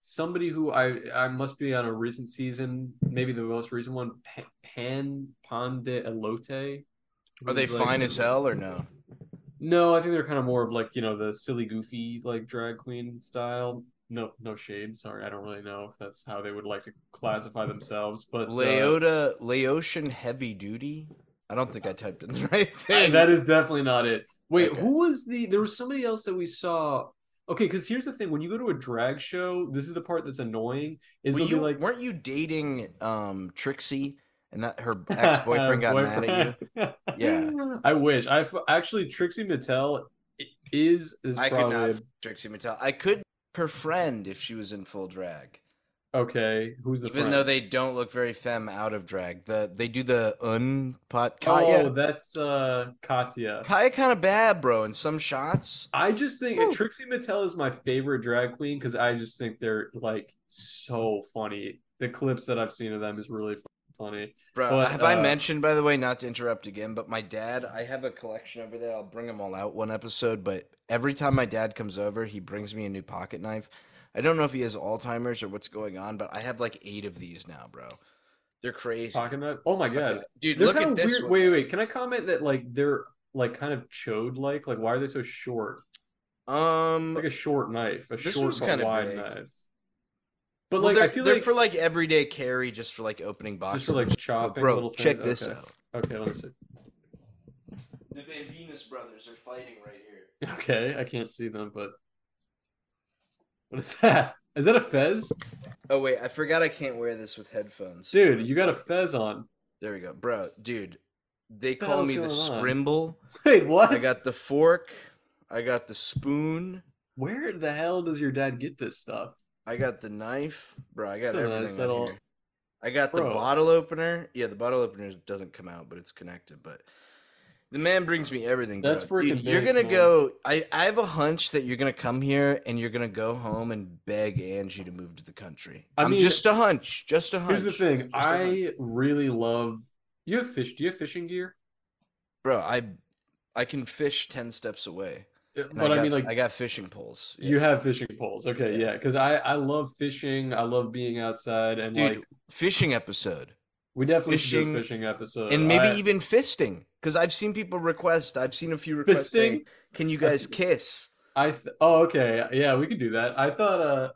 somebody who I I must be on a recent season, maybe the most recent one, Pan Pan de Elote. Are they like- fine as hell or no? No, I think they're kind of more of like you know the silly, goofy like drag queen style. No, no shade. Sorry, I don't really know if that's how they would like to classify themselves. But uh, Laotian heavy duty. I don't think I typed in the right thing. that is definitely not it. Wait, Okay. who was the? There was somebody else that we saw. Okay, because here's the thing: when you go to a drag show, this is the part that's annoying. Is Were you, like weren't you dating um Trixie and that her ex boyfriend got mad at you? Yeah. I wish. I actually Trixie Mattel is is I could not Trixie Mattel. I could her friend if she was in full drag. okay. Who's the Even friend? though they don't look very femme out of drag. The they do the unpot Oh, Kaya. that's uh Katya. Kaya kind of bad, bro, in some shots. I just think Woo. Trixie Mattel is my favorite drag queen because I just think they're like so funny. The clips that I've seen of them is really fu- funny. Bro, But, have I uh, mentioned by the way, not to interrupt again, but my dad, I have a collection over there. I'll bring them all out one episode, but every time my dad comes over, he brings me a new pocket knife. I don't know if he has Alzheimer's or what's going on, but I have like eight of these now, bro. They're crazy. Pocket knife. Oh my god, Okay. Dude, they're look at this weird. one. Wait, wait. Can I comment that like they're like kind of chode like? Like why are they so short? Um, Like a short knife, a This short kinda wide big. knife. But well, like they're, I feel they're like for like everyday carry, just for like opening boxes. just for like chopping. But, chopping bro, little check things. this okay. out. Okay, let me see. The Bambinas brothers are fighting right here. Okay, I can't see them, but what is that? Is that a fez? Oh wait, I forgot I can't wear this with headphones. Dude, you got a fez on. There we go, bro. Dude, they the call me the on? scrimble. Wait, what? I got the fork. I got the spoon. Where the hell does your dad get this stuff? I got the knife, bro. I got a nice everything. little- here. I got the Bro. bottle opener. Yeah, the bottle opener doesn't come out, but it's connected. But the man brings me everything. Bro. That's Dude, freaking you're gonna man. go. I I have a hunch that you're gonna come here and you're gonna go home and beg Angie to move to the country. I I'm mean, just a hunch. Just a hunch. Here's the thing. Just. I really love you have fish. Do you have fishing gear? bro, I I can fish ten steps away. But I, got, mean like I got fishing poles. you have fishing poles. Okay, Yeah. yeah. Because I I love fishing. I love being outside and Dude, like fishing episode. we definitely should do fishing- a fishing episode. and maybe I- even fisting because I've seen people request. I've seen a few requests saying, Fisting? "Can you guys kiss?" I th- oh okay yeah we could do that. I thought uh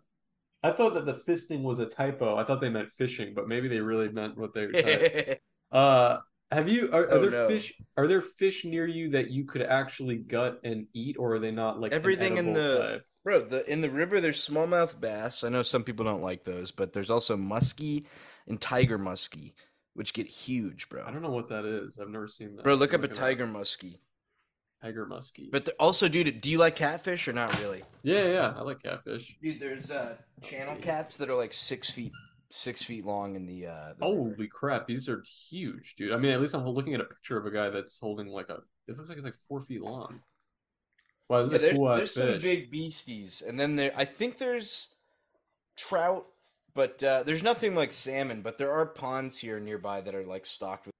I thought that the fisting was a typo. I thought they meant fishing, but maybe they really meant what they were saying. uh have you are, are Oh, there no. fish are there fish near you that you could actually gut and eat or are they not like Everything in the type? bro, the in the river there's smallmouth bass. I know some people don't like those, but there's also muskie and tiger muskie, which get huge, bro. I don't know what that is. I've never seen that. Bro, look up a tiger muskie. Tiger muskie. But also, dude, do you like catfish or not really? yeah, yeah, I like catfish. Dude, there's uh channel cats that are like six feet six feet long in the uh. The river. Holy crap, these are huge, dude. I mean, at least I'm looking at a picture of a guy that's holding like a. It looks like it's like four feet long. Wow, this Yeah, there's, cool there's some big beasties, and then there I think there's trout, but uh, there's nothing like salmon. But there are ponds here nearby that are like stocked with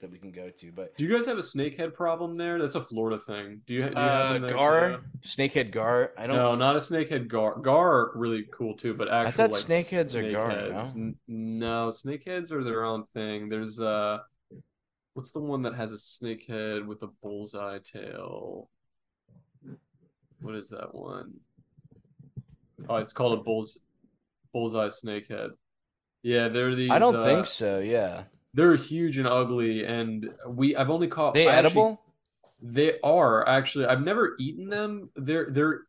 that we can go to. But Do you guys have a snakehead problem there? That's a Florida thing. Do you, do you have uh, there gar, too? snakehead gar. I don't. No, not a snakehead gar. Gar are really cool too, but actual thought like snakeheads are gar, snakeheads. N- No, snakeheads are their own thing. There's uh, what's the one that has a snakehead with a bullseye tail? What is that one? Oh, it's called a bulls bullseye snakehead. Yeah, they're these. I don't uh, think so. Yeah, They're huge and ugly, and we I've only caught. they I actually- edible. they are actually. I've never eaten them. They're they're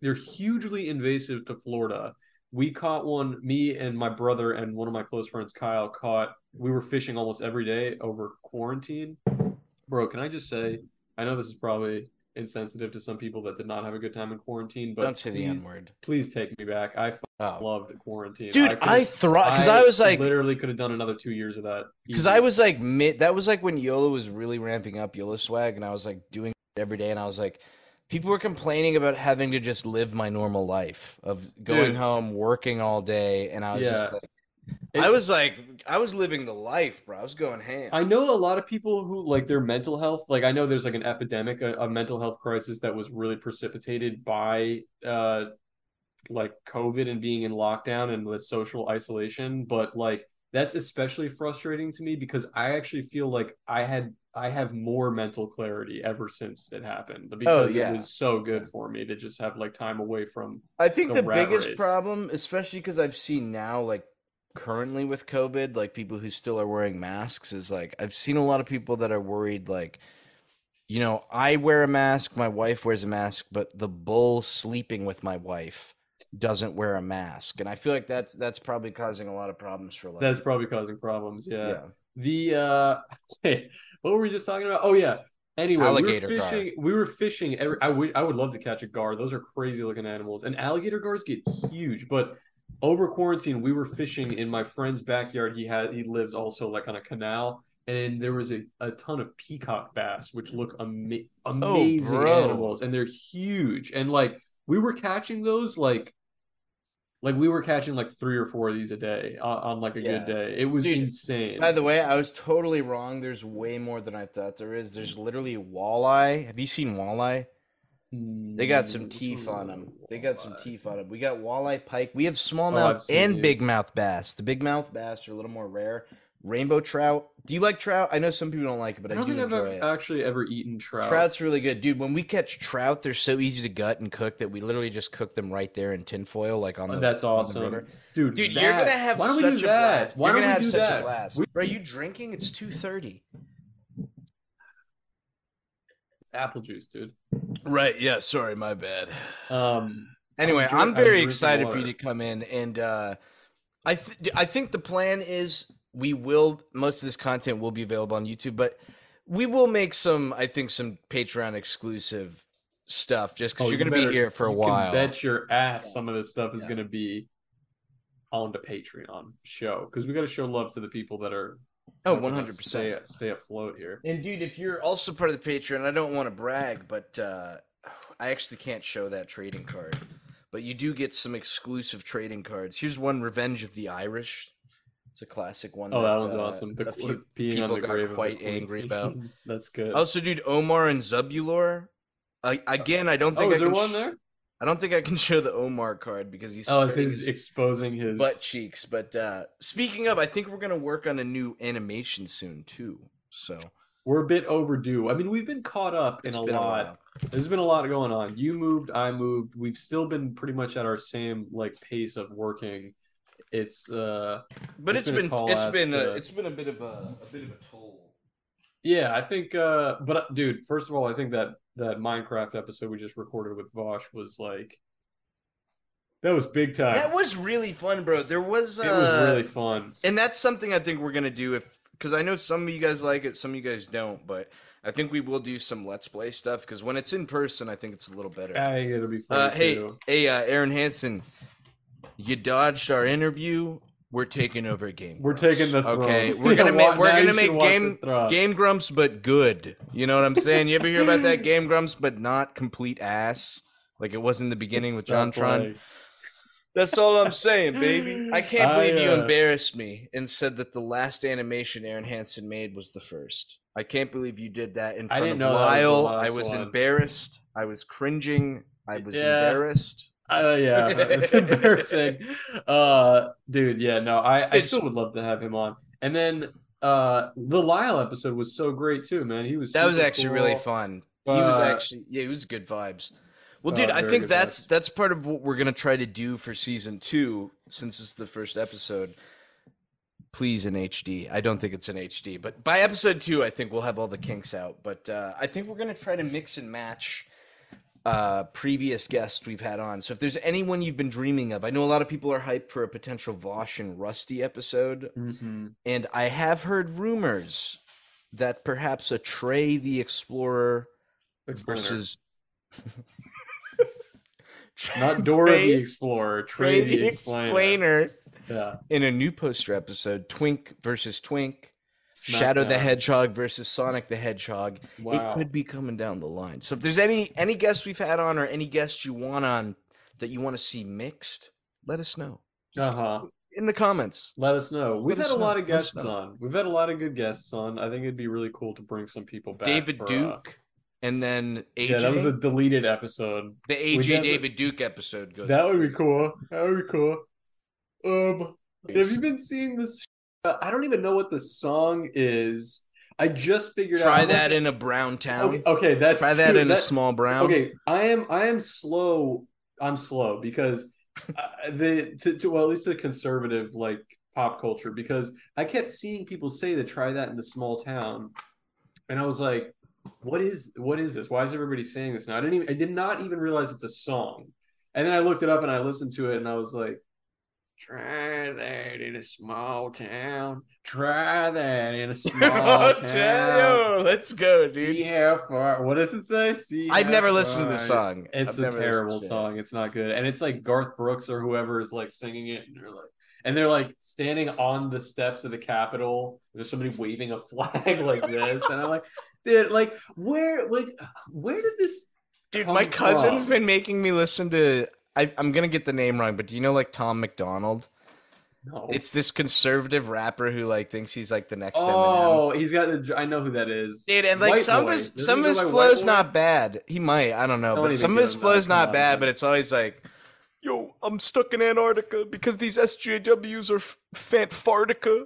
they're hugely invasive to Florida, we caught one. Me and my brother and one of my close friends, Kyle, caught. We were fishing almost every day over quarantine. Bro, can I just say? I know this is probably insensitive to some people that did not have a good time in quarantine, but Don't say the N word. Please take me back. I Oh. loved quarantine, Dude, could've- I thrive because I was like, literally could have done another two years of that because. I was like mid. That was like when YOLO was really ramping up YOLO swag, and I was like doing it every day, and I was like, people were complaining about having to just live my normal life of going Dude. home, working all day, and I was just like, I was like, I was living the life, bro. I was going ham. I know a lot of people who like their mental health. Like I know there's like an epidemic, a, a mental health crisis that was really precipitated by uh like COVID and being in lockdown and the social isolation. But like that's especially frustrating to me because I actually feel like I had I have more mental clarity ever since it happened because Oh, yeah. it was so good for me to just have like time away from I think the the, biggest race. problem, especially because I've seen now, like currently with COVID, like people who still are wearing masks, is like I've seen a lot of people that are worried, like, you know, I wear a mask, my wife wears a mask, but the bull sleeping with my wife doesn't wear a mask, and I feel like that's that's probably causing a lot of problems for lot. that's probably causing problems. people. yeah. The uh what were we just talking about? Oh yeah. Anyway, Alligator we were gar. fishing. We were fishing. Every, I would. I would love to catch a gar. Those are crazy looking animals. And alligator gars get huge. But over quarantine, we were fishing in my friend's backyard. He had. He lives also like on a canal, and there was a, a ton of peacock bass, which look ama- oh, amazing bro. animals, and they're huge. And like we were catching those like. Like we were catching like three or four of these a day on, on like a Yeah. good day. It was Dude, insane. By the way, I was totally wrong. There's way more than I thought there is. There's literally walleye. Have you seen walleye? They got some teeth on them. They got some teeth on them. We got walleye, pike. We have Oh, smallmouth seen and these. big mouth bass. The big mouth bass are a little more rare. Rainbow trout. Do you like trout? I know some people don't like it, but I I, don't do think I've ever, it. actually ever eaten trout. Trout's really good, dude. When we catch trout, they're so easy to gut and cook that we literally just cook them right there in tinfoil, like on Oh, the. that's on the awesome, dude. Dude, that- you're gonna have Why don't such we do a that? blast. Why you're don't gonna we have do such that? a blast. Bro, are you drinking? It's two thirty. It's apple juice, dude. Right. Yeah. Sorry. My bad. Um. Anyway, I'm I'm very drinking excited for you to come in, and uh, I th- I think the plan is we will most of this content will be available on YouTube, but we will make some I think some Patreon exclusive stuff just because oh, you're you going to be here for a you while. Can bet your ass some of this stuff is gonna be on the Patreon show because we got to show love to the people that are Oh, 100%. stay stay afloat here. And dude, if you're also part of the Patreon, I don't want to brag, but uh, I actually can't show that trading card. But you do get some exclusive trading cards. Here's one: Revenge of the Irish. It's a classic one. Oh, that one's uh, awesome. The a few people got quite angry about. That's good. Also, dude, Omar and Zubulor. Uh, again, I don't oh, think is I there one sh- there? I don't think I can show the Omar card because he's Oh, he's exposing his butt cheeks. But uh, speaking of, I think we're gonna work on a new animation soon too. So We're a bit overdue. I mean, we've been caught up in it's a been a lot. There's been a lot going on. You moved, I moved. We've still been pretty much at our same like pace of working. It's uh But It's it's been been it's been a, it's been a bit of a a bit of a toll. yeah, I think uh but dude, first of all, I think that that Minecraft episode we just recorded with Vaush was like that was big time. That was really fun, bro. There was uh, it was really fun. and that's something I think we're gonna do if because I know some of you guys like it, some of you guys don't, but I think we will do some let's play stuff because when it's in person, I think it's a little better. I think it'll be fun Uh, hey, hey, uh, Aaron Hansen, you dodged our interview. We're taking over Game. We're Grumps, taking the throne. Okay, we're gonna make we're gonna make game. Game Grumps, but good. You know what I'm saying? You ever hear about that Game Grumps, but not complete ass, like it was in the beginning with JonTron? playing. That's all I'm saying, baby. I can't I, believe you uh, embarrassed me and said that the last animation Aaron Hansen made was the first. I can't believe you did that in I front didn't of know that was the Lyle. last I was one. embarrassed. I was cringing. I was Yeah. embarrassed. Uh, yeah, it's embarrassing. Uh, dude, yeah, no, I, I still would love to have him on. And then uh, the Lyle episode was so great too, man. He was That was actually really cool. fun. He was actually yeah, it was good vibes. Well, uh, dude, I think that's vibes. that's part of what we're gonna try to do for season two, since it's the first episode. Please in HD. I don't think it's in HD, but by episode two, I think we'll have all the kinks out. But uh, I think we're gonna try to mix and match uh, previous guests we've had on. So if there's anyone you've been dreaming of, I know a lot of people are hyped for a potential Vaush and Rusty episode, Mm-hmm. and I have heard rumors that perhaps a Trey the Explorer versus not Dora the Trey- Explorer, Trey, the, Explainer. Explainer Yeah. in a new poster episode, Twink versus Twink, Shadow the Hedgehog versus Sonic the Hedgehog. Wow. It could be coming down the line. So if there's any any guests we've had on or any guests you want on that you want to see mixed, let us know Uh huh. in the comments. Let us know. Just We've had a lot of guests on. We've had a lot of good guests on. I think it'd be really cool to bring some people back. David for, uh, Duke and then AJ. yeah, that was a deleted episode. the AJ David Duke episode goes. That would be cool. That would be cool. Um, have you been seeing this? Uh, I don't even know what the song is. I just figured out. Try that like- in a brown town. Okay, okay, that's Try that too- in a small brown. Okay, I am I am slow. I'm slow because uh, the to, to well at least the conservative like pop culture because I kept seeing people say to try that in the small town, and I was like, what is what is this? Why is everybody saying this now? I didn't even I did not even realize it's a song, and then I looked it up and I listened to it and I was like. Try that in a small town. Try that in a small oh, I'll town. you. Let's go, See dude. how far. What does it say? See I've never listened to the song. It's I've a terrible to it. song. It's not good, and it's like Garth Brooks or whoever is like singing it, and they're like, and they're like standing on the steps of the Capitol. There's somebody waving a flag like this, and I'm like, dude, like where, like where did this? Dude, my cousin's from? been making me listen to. I, I'm gonna get the name wrong, but do you know like Tom MacDonald? No. It's this conservative rapper who like thinks he's like the next Eminem. oh, he's got the. I know who that is. Dude, and like White some Boy. of his Doesn't some of his by flow's not bad. He might, I don't know, but some of his flow's not on, bad. man. But it's always like, yo, I'm stuck in Antarctica because these SJWs are f- Fantarctica,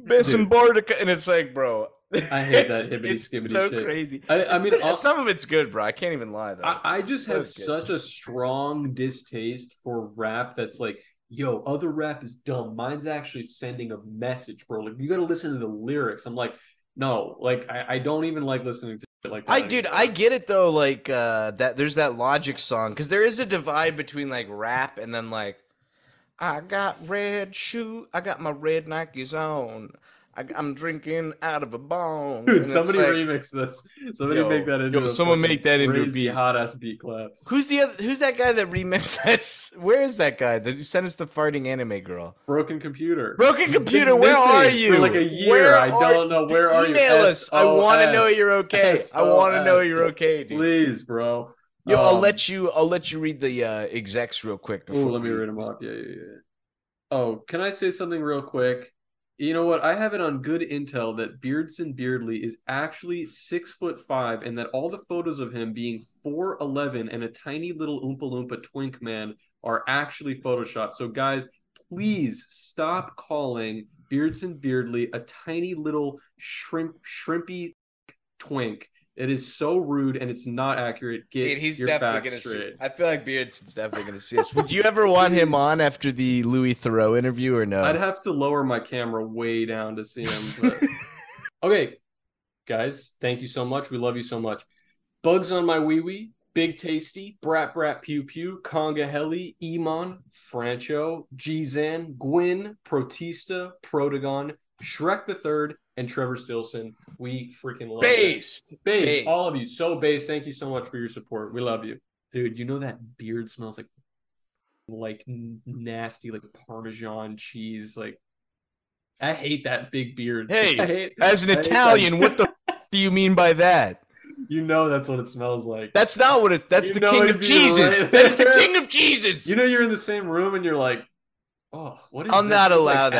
Bessembartica, and it's like, bro. I hate that hibbity it's skibbity so shit. crazy. I- I mean, some of it's good, bro. I can't even lie though. I, I just have such a strong distaste for rap that's like, yo, other rap is dumb. Mine's actually sending a message, bro. Like you gotta listen to the lyrics. I'm like, no, like I, I don't even like listening to it like that. I dude. I get it though. Like uh, that, there's that Logic song because there is a divide between like rap and then like, I got red shoe, I got my red Nikes on, I, am drinking out of a bone. And Dude, somebody like, remix this. Somebody Yo, make that into yo, someone make that into a beat. hot ass beat clap. Who's the other? Who's that guy that remixed? That's where is that guy that sent us the farting anime girl? Broken computer. Broken computer, where are you? For like a year. Where I don't know. Where are you? Email us. I want to know you're okay. I want to know you're okay, dude. Please, bro. Yo, I'll Um, let you. I'll let you read the uh, execs real quick. Oh, let me read them off. Yeah, yeah, yeah. Oh, can I say something real quick? You know what? I have it on good intel that Beardson Beardley is actually six foot five, and that all the photos of him being four eleven and a tiny little Oompa Loompa twink man are actually photoshopped. So, guys, please stop calling Beardson Beardley a tiny little shrimp shrimpy twink. It is so rude and it's not accurate. Get Dude, he's your definitely facts gonna see. straight. I feel like Beardson's definitely gonna see us. Would you ever want him on after the Louis Theroux interview or no? I'd have to lower my camera way down to see him. But... okay, guys, thank you so much. We love you so much. Bugs on my wee wee, Big Tasty, Brat Brat Pew Pew, Conga Heli, Emon, Francho, Gzan, Gwyn, Protista, Protagon, Shrek the Third, and Trevor Stilson. We freaking love it. based. Base, Based. all of you, so base. Thank you so much for your support. We love you, dude. You know that beard smells like like nasty, like Parmesan cheese. Like I hate that big beard. Hey, I hate, As an I Italian, what the f- do you mean by that? You know that's what it smells like. That's not what it's. That's You the king of Jesus. right That is the king of Jesus. you know you're in the same room and you're like, oh, what is? I'll this? not Like allow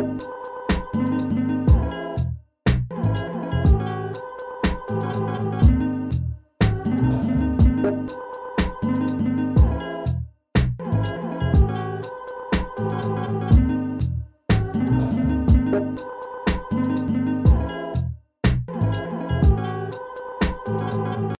that. Axe-